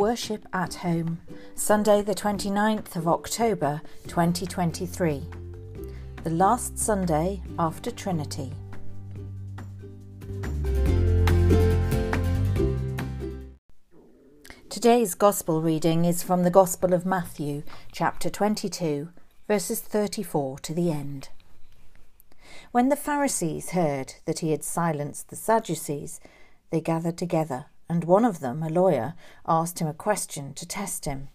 Worship at Home, Sunday, the 29th of October 2023, the last Sunday after Trinity. Today's Gospel reading is from the Gospel of Matthew, chapter 22, verses 34 to the end. When the Pharisees heard that he had silenced the Sadducees, they gathered together and one of them, a lawyer, asked him a question to test him.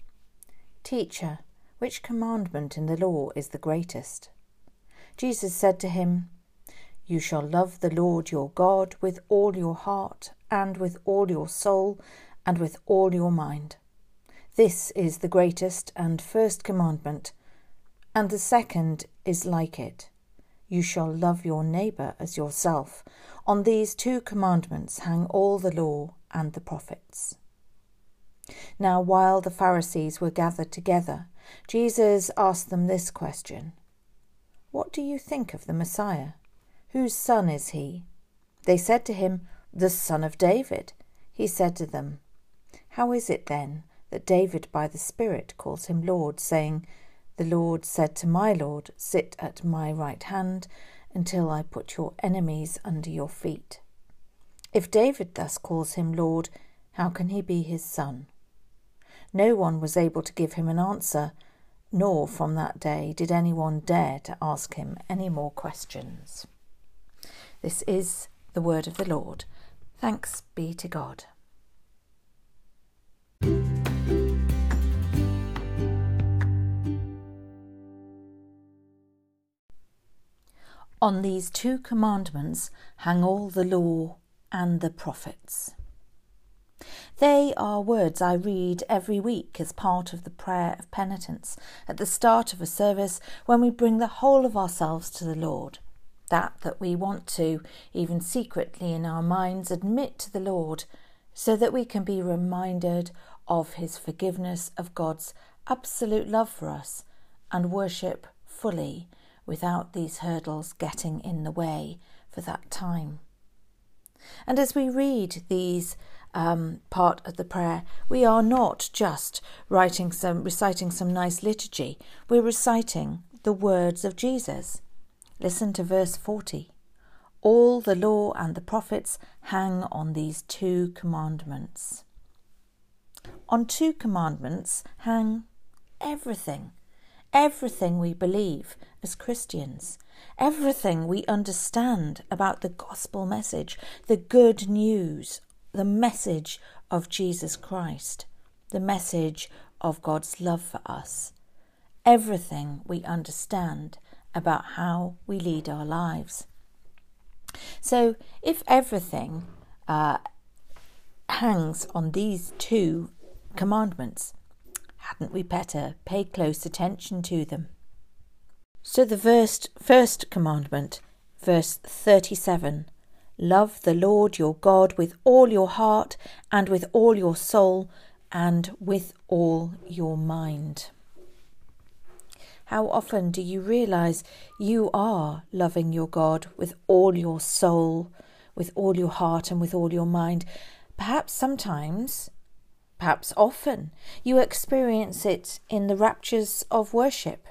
Teacher, which commandment in the law is the greatest? Jesus said to him, You shall love the Lord your God with all your heart, and with all your soul, and with all your mind. This is the greatest and first commandment, and the second is like it. You shall love your neighbour as yourself. On these two commandments hang all the law and the prophets. Now, while the Pharisees were gathered together, Jesus asked them this question What do you think of the Messiah? Whose son is he? They said to him, The son of David. He said to them, How is it then that David by the Spirit calls him Lord, saying, The Lord said to my Lord, Sit at my right hand until I put your enemies under your feet? If David thus calls him Lord, how can he be his son? No one was able to give him an answer, nor from that day did anyone dare to ask him any more questions. This is the word of the Lord. Thanks be to God. On these two commandments hang all the law and the prophets. They are words I read every week as part of the prayer of penitence at the start of a service when we bring the whole of ourselves to the Lord. That that we want to, even secretly in our minds, admit to the Lord so that we can be reminded of his forgiveness, of God's absolute love for us, and worship fully without these hurdles getting in the way for that time. And as we read these um, part of the prayer, we are not just writing some, reciting some nice liturgy. We're reciting the words of Jesus. Listen to verse 40. All the law and the prophets hang on these two commandments. On two commandments hang everything, everything we believe as Christians, everything we understand about the gospel message, the good news, the message of Jesus Christ, the message of God's love for us, everything we understand about how we lead our lives. So, if everything uh, hangs on these two commandments, hadn't we better pay close attention to them? So the first, first commandment, verse 37 Love the Lord your God with all your heart and with all your soul and with all your mind. How often do you realize you are loving your God with all your soul, with all your heart, and with all your mind? Perhaps sometimes, perhaps often, you experience it in the raptures of worship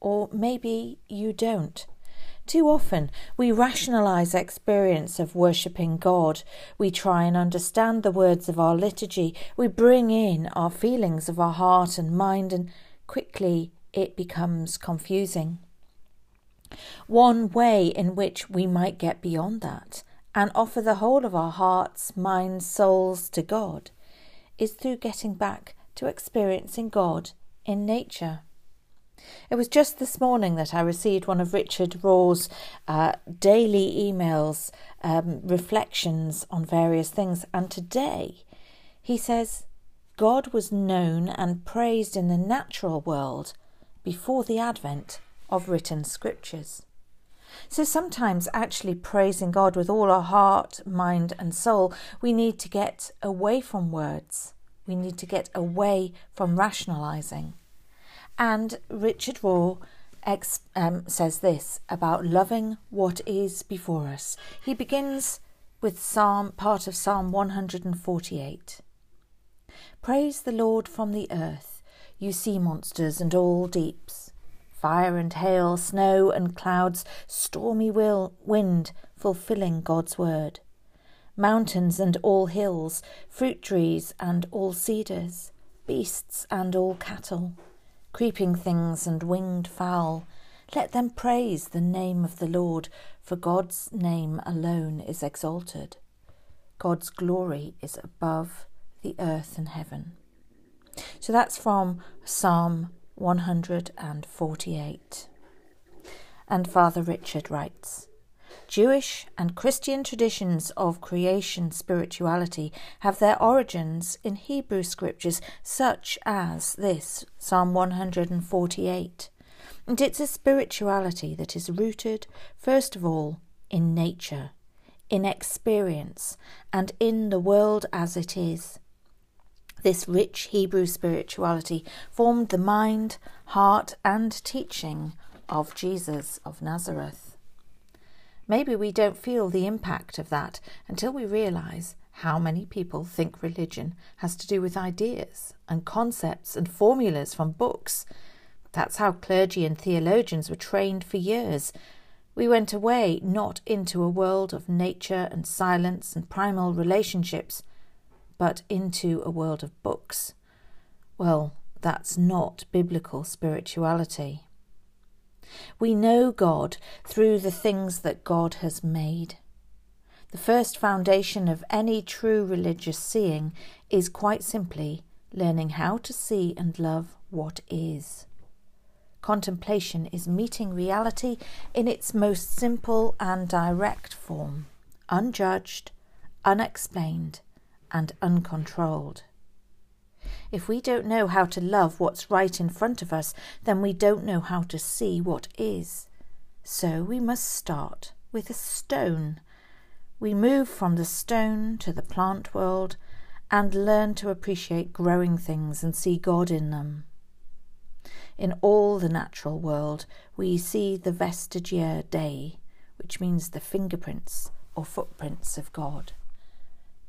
or maybe you don't. Too often, we rationalize experience of worshipping God. We try and understand the words of our liturgy. We bring in our feelings of our heart and mind, and quickly it becomes confusing. One way in which we might get beyond that and offer the whole of our hearts, minds, souls to God is through getting back to experiencing God in nature. It was just this morning that I received one of Richard Rohr's uh, daily emails, um, reflections on various things, and today he says, God was known and praised in the natural world before the advent of written scriptures. So sometimes, actually praising God with all our heart, mind, and soul, we need to get away from words. We need to get away from rationalizing. And Richard Rohr ex, um, says this about loving what is before us. He begins with Psalm part of Psalm 148. Praise the Lord from the earth, you sea monsters and all deeps. Fire and hail, snow and clouds, stormy will, wind, fulfilling God's word. Mountains and all hills, fruit trees and all cedars, beasts and all cattle, creeping things and winged fowl, let them praise the name of the Lord, for God's name alone is exalted. God's glory is above the earth and heaven. So that's from Psalm 148. And Father Richard writes Jewish and Christian traditions of creation spirituality have their origins in Hebrew scriptures such as this, Psalm 148. And it's a spirituality that is rooted, first of all, in nature, in experience, and in the world as it is. This rich Hebrew spirituality formed the mind, heart, and teaching of Jesus of Nazareth. Maybe we don't feel the impact of that until we realize how many people think religion has to do with ideas and concepts and formulas from books that's how clergy and theologians were trained for years. We went away not into a world of nature and silence and primal relationships, but into a world of books. Well, that's not biblical spirituality. We know God through the things that God has made. The first foundation of any true religious seeing is quite simply learning how to see and love what is. Contemplation is meeting reality in its most simple and direct form, unjudged, unexplained, and uncontrolled. If we don't know how to love what's right in front of us, then we don't know how to see what is. So we must start with a stone. We move from the stone to the plant world and learn to appreciate growing things and see God in them. In all the natural world, we see the vestigia Dei, which means the fingerprints or footprints of God.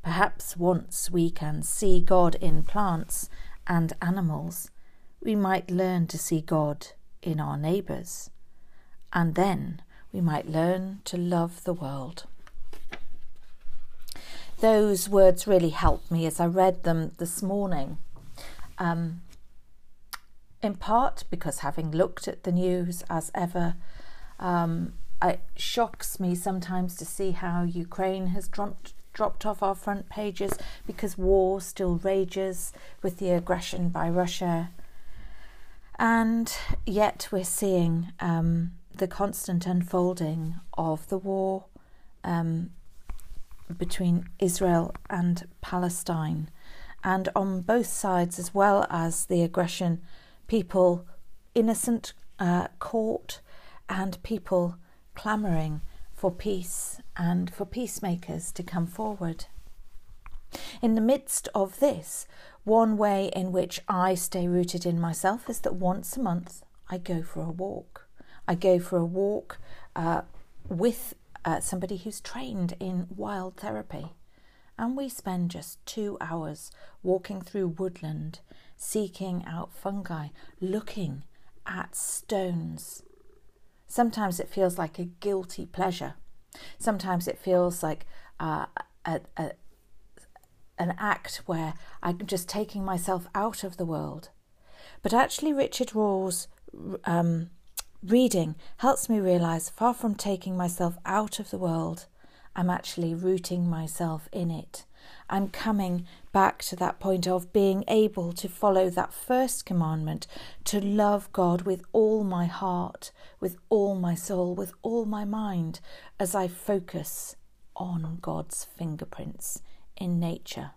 Perhaps once we can see God in plants and animals, we might learn to see God in our neighbours, and then we might learn to love the world. Those words really helped me as I read them this morning. Um, in part because having looked at the news as ever, um, it shocks me sometimes to see how Ukraine has dropped dropped off our front pages because war still rages with the aggression by Russia. And yet we're seeing um, the constant unfolding of the war um, between Israel and Palestine, and on both sides, as well as the aggression people innocent uh, caught and people clamouring for peace and for peacemakers to come forward. In the midst of this, one way in which I stay rooted in myself is that once a month I go for a walk. I go for a walk uh, with uh, somebody who's trained in wild therapy. And we spend just two hours walking through woodland seeking out fungi, looking at stones. Sometimes it feels like a guilty pleasure. Sometimes it feels like uh, a, a, an act where I'm just taking myself out of the world. But actually, Richard Rohr's um, reading helps me realize far from taking myself out of the world, I'm actually rooting myself in it. I'm coming back to that point of being able to follow that first commandment to love God with all my heart, with all my soul, with all my mind, as I focus on God's fingerprints in nature.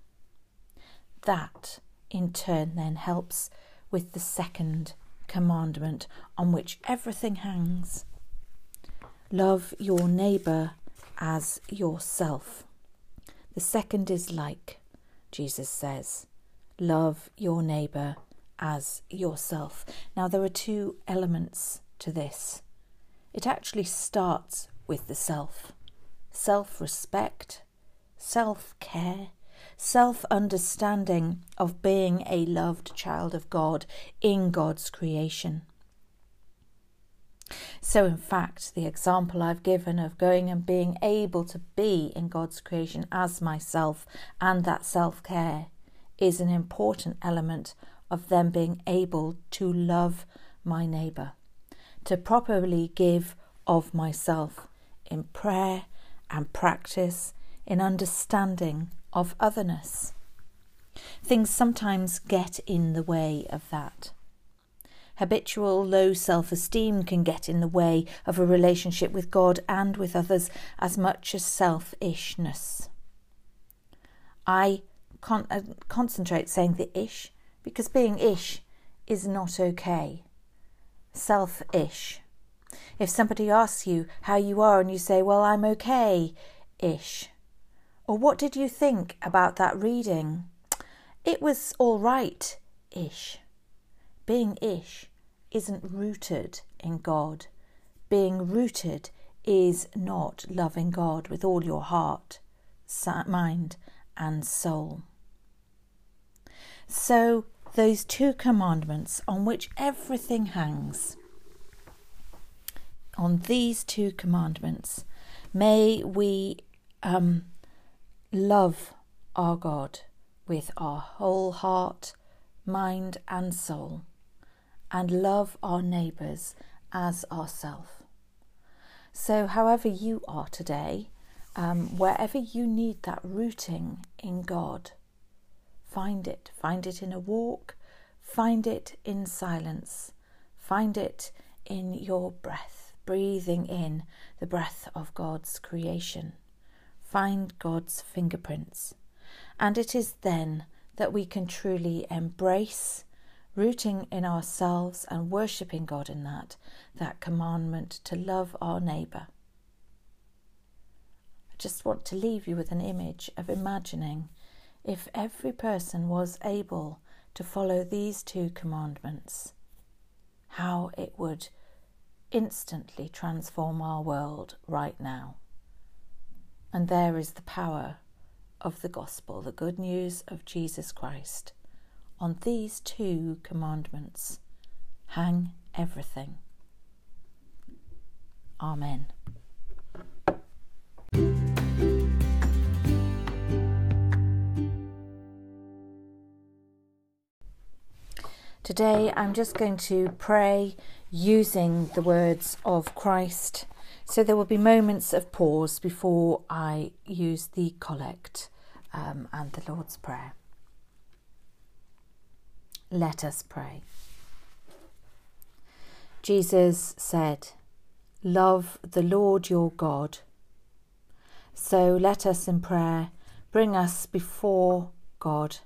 That, in turn, then helps with the second commandment on which everything hangs love your neighbour as yourself. The second is like, Jesus says, love your neighbour as yourself. Now, there are two elements to this. It actually starts with the self self respect, self care, self understanding of being a loved child of God in God's creation. So, in fact, the example I've given of going and being able to be in God's creation as myself and that self care is an important element of them being able to love my neighbour, to properly give of myself in prayer and practice, in understanding of otherness. Things sometimes get in the way of that. Habitual low self esteem can get in the way of a relationship with God and with others as much as selfishness. I con- uh, concentrate saying the ish because being ish is not okay. Selfish. If somebody asks you how you are and you say, Well, I'm okay ish, or what did you think about that reading? It was all right ish being ish isn't rooted in God. Being rooted is not loving God with all your heart, mind, and soul. So, those two commandments on which everything hangs, on these two commandments, may we um, love our God with our whole heart, mind, and soul and love our neighbours as ourselves. So, however you are today, um, wherever you need that rooting in God, find it. Find it in a walk, find it in silence, find it in your breath, breathing in the breath of God's creation. Find God's fingerprints. And it is then that we can truly embrace rooting in ourselves and worshipping God in that, that commandment to love our neighbour. I just want to leave you with an image of imagining if every person was able to follow these two commandments, how it would instantly transform our world right now. And there is the power of the gospel, the good news of Jesus Christ on these two commandments hang everything. Amen. Today I'm just going to pray using the words of Christ. So there will be moments of pause before I use the collect um, and the Lord's Prayer. Let us pray. Jesus said, Love the Lord your God. So let us in prayer bring us before God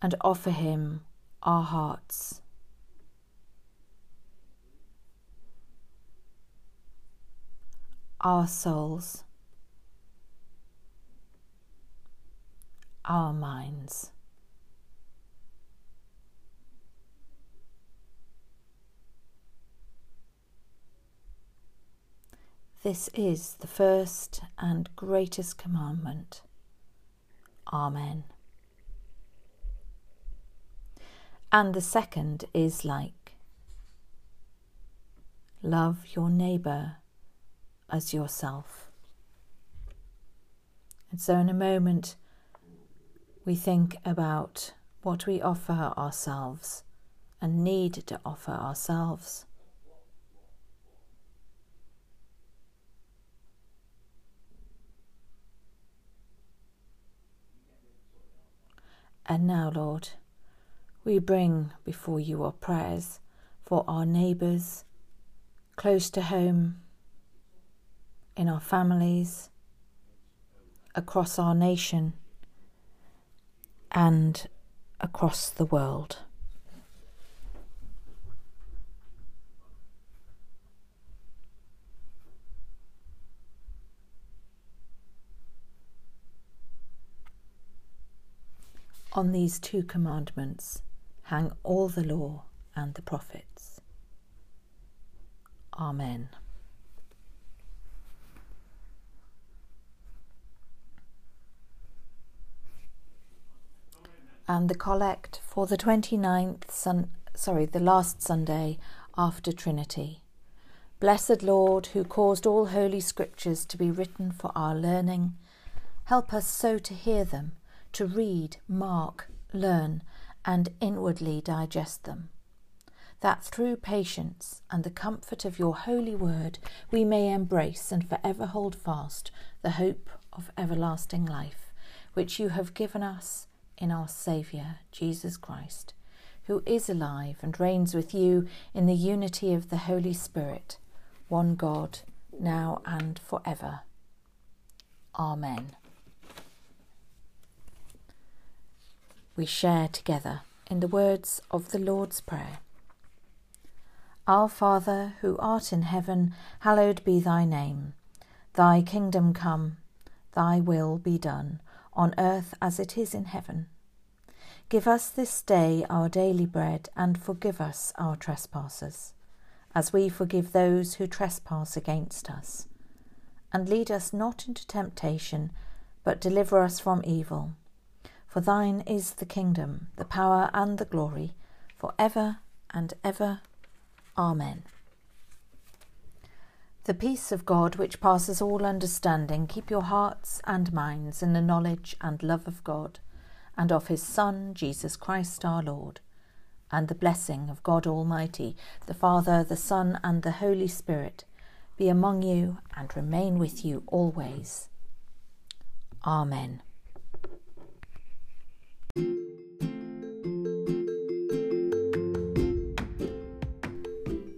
and offer him our hearts. Our souls, our minds. This is the first and greatest commandment. Amen. And the second is like love your neighbour as yourself. And so, in a moment, we think about what we offer ourselves and need to offer ourselves. And now, Lord, we bring before you our prayers for our neighbours, close to home, in our families, across our nation, and across the world. On these two commandments hang all the law and the prophets. Amen. and the collect for the 29th sun, sorry, the last Sunday after Trinity. Blessed Lord, who caused all holy scriptures to be written for our learning, help us so to hear them, to read, mark, learn, and inwardly digest them, that through patience and the comfort of your holy word we may embrace and forever hold fast the hope of everlasting life, which you have given us in our Saviour, Jesus Christ, who is alive and reigns with you in the unity of the Holy Spirit one God, now and forever. Amen. We share together in the words of the Lord's Prayer. Our Father, who art in heaven, hallowed be thy name. Thy kingdom come, thy will be done, on earth as it is in heaven. Give us this day our daily bread, and forgive us our trespasses as we forgive those who trespass against us. And lead us not into temptation, but deliver us from evil. For thine is the kingdom, the power, and the glory, for ever and ever. Amen. The peace of God, which passes all understanding, keep your hearts and minds in the knowledge and love of God, and of his Son, Jesus Christ our Lord and the blessing of God Almighty, the Father, the Son, and the Holy Spirit be among you and remain with you always. Amen.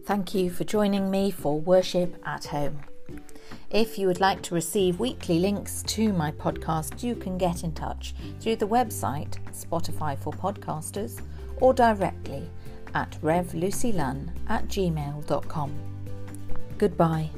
Thank you for joining me for Worship at Home. If you would like to receive weekly links to my podcast, you can get in touch through the website Spotify for Podcasters or directly at revlucylunn at gmail.com. Goodbye.